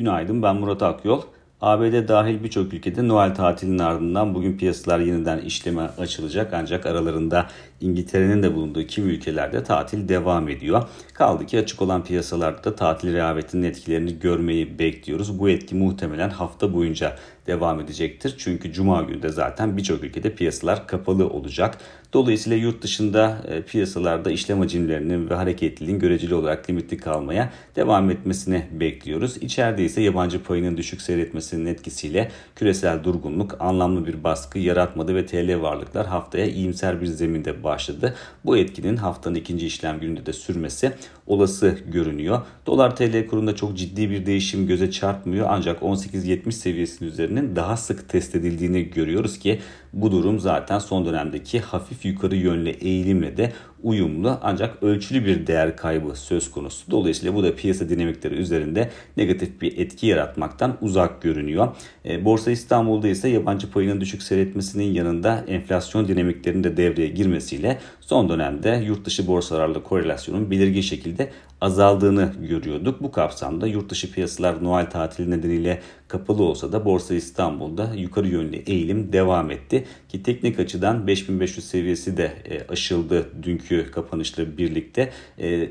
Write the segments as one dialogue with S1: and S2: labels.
S1: Günaydın ben Murat Akyol. ABD dahil birçok ülkede Noel tatilinin ardından bugün piyasalar yeniden işleme açılacak ancak aralarında İngiltere'nin de bulunduğu kimi ülkelerde tatil devam ediyor. Kaldı ki açık olan piyasalarda tatil rehavetinin etkilerini görmeyi bekliyoruz. Bu etki muhtemelen hafta boyunca devam edecektir. Çünkü cuma günü de zaten birçok ülkede piyasalar kapalı olacak. Dolayısıyla yurt dışında e, piyasalarda işlem hacimlerinin ve hareketliliğin göreceli olarak limitli kalmaya devam etmesini bekliyoruz. İçeride ise yabancı payının düşük seyretmesinin etkisiyle küresel durgunluk anlamlı bir baskı yaratmadı ve TL varlıklar haftaya iyimser bir zeminde başladı. Bu etkinin haftanın ikinci işlem gününde de sürmesi olası görünüyor. Dolar TL kurunda çok ciddi bir değişim göze çarpmıyor ancak 18.70 seviyesinin üzerinin daha sık test edildiğini görüyoruz ki bu durum zaten son dönemdeki hafif yukarı yönlü eğilimle de uyumlu ancak ölçülü bir değer kaybı söz konusu. Dolayısıyla bu da piyasa dinamikleri üzerinde negatif bir etki yaratmaktan uzak görünüyor. E, Borsa İstanbul'da ise yabancı payının düşük seyretmesinin yanında enflasyon dinamiklerinin de devreye girmesiyle son dönemde yurt dışı borsalarla korelasyonun belirgin şekilde azaldığını görüyorduk. Bu kapsamda yurt dışı piyasalar Noel tatili nedeniyle kapalı olsa da Borsa İstanbul'da yukarı yönlü eğilim devam etti. Ki teknik açıdan 5500 seviyesi de e, aşıldı dünkü kapanışla birlikte. E,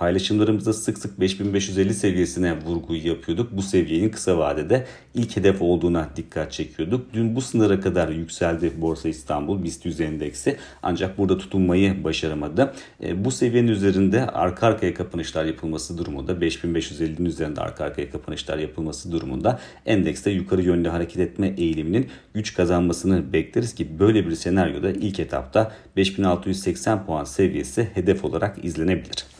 S1: Paylaşımlarımızda sık sık 5550 seviyesine vurgu yapıyorduk. Bu seviyenin kısa vadede ilk hedef olduğuna dikkat çekiyorduk. Dün bu sınıra kadar yükseldi Borsa İstanbul BIST 100 endeksi ancak burada tutunmayı başaramadı. E, bu seviyenin üzerinde arka arkaya kapanışlar yapılması durumunda 5550'nin üzerinde arka arkaya kapanışlar yapılması durumunda endekste yukarı yönlü hareket etme eğiliminin güç kazanmasını bekleriz ki böyle bir senaryoda ilk etapta 5680 puan seviyesi hedef olarak izlenebilir.